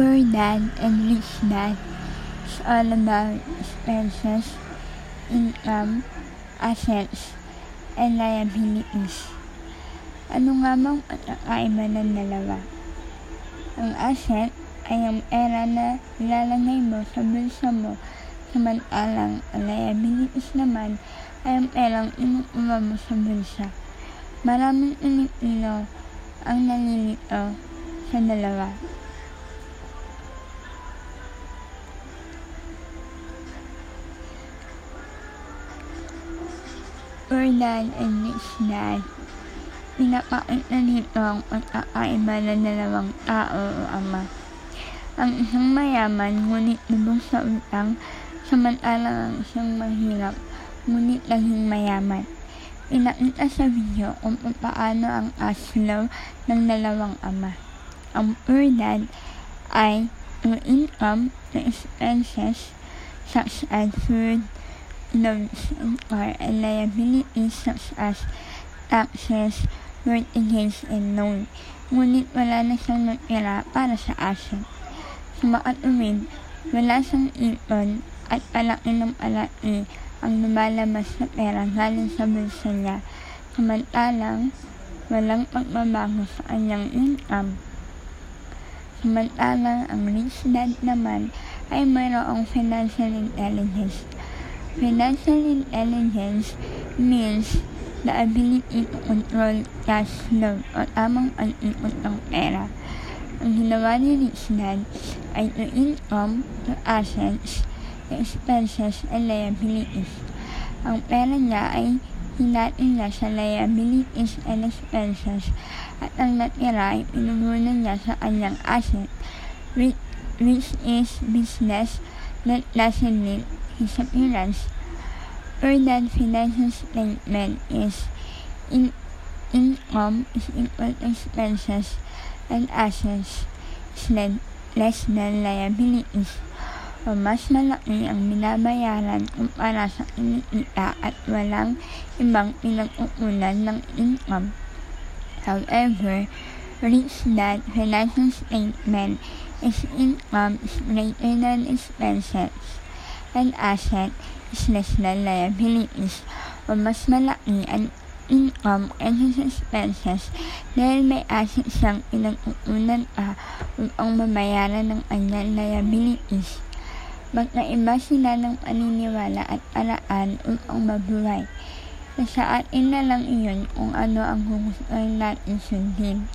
Poor Dad and Rich Dad is all about expenses, income, assets, and liabilities. Ano nga bang pagkakaiba ng dalawa? Ang asset ay ang pera na ilalagay mo sa bulsa mo samantalang ang liabilities naman ay ang perang inukuha mo sa bulsa. Maraming Pilipino ang nalilito sa dalawa. Ferdinand and Rich Dad Pinapakita nito ang pagkakaiba ng dalawang tao o ama. Ang isang mayaman ngunit lubog sa utang samantalang ang isang mahirap ngunit naging mayaman. Pinakita sa video kung paano ang cash flow ng dalawang ama. Ang poor dad ay ang income na expenses such as food, and car, and liabilities such as taxes, mortgages, and loan. Ngunit wala na siyang natira para sa asset. Sa makatuwid, wala siyang ipon at palaki ng palaki ang lumalabas na pera galing sa bulsa niya, samantalang walang pagbabago sa kanyang income. Samantalang ang rich dad naman ay mayroong financial intelligence. Financial intelligence means the ability to control cash flow o tamang pag-ikot ng pera. Ang ginawa ni Rich Dad ay to income, to assets, to expenses, and liabilities. Ang pera niya ay hinatin niya sa liabilities and expenses at ang natira ay pinugunan niya sa kanyang asset, which, which is business that doesn't need his appearance. Or that financial statement is in, income is equal to expenses and assets less than liabilities o mas malaki ang binabayaran kumpara sa kinikita at walang ibang pinagkukunan ng income. However, rich dad financial statement is income is greater than expenses and asset is less than liabilities o mas malaki ang income sa expenses dahil may asset siyang pinagkukunan pa upang mabayaran ng kanyang liabilities. Magkaiba sila ng paniniwala at paraan upang mabuhay. Sa atin na lang iyon kung ano ang gugustuhin natin sundin.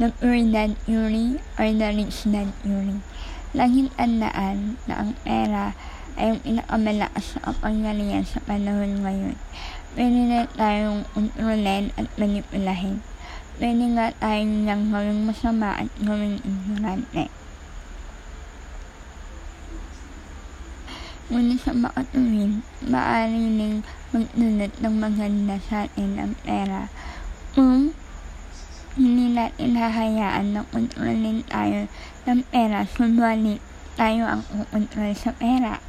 The dad theory or the rich dad theory. Laging tandaan na ang pera ay ang pinakamalakas sa kapangyarihan sa panahon ngayon. Pwede na tayong kontrolin at manipulahin. Pwede nga tayong niyang gawing masama at gawing ignorante. Ngunit sa makatuwid, maaari ning magdulot ng maganda sa atin ang pera kung hindi natin hahayaan na kontrolin tayo ng pera, subalit tayo ang kukontrol sa pera.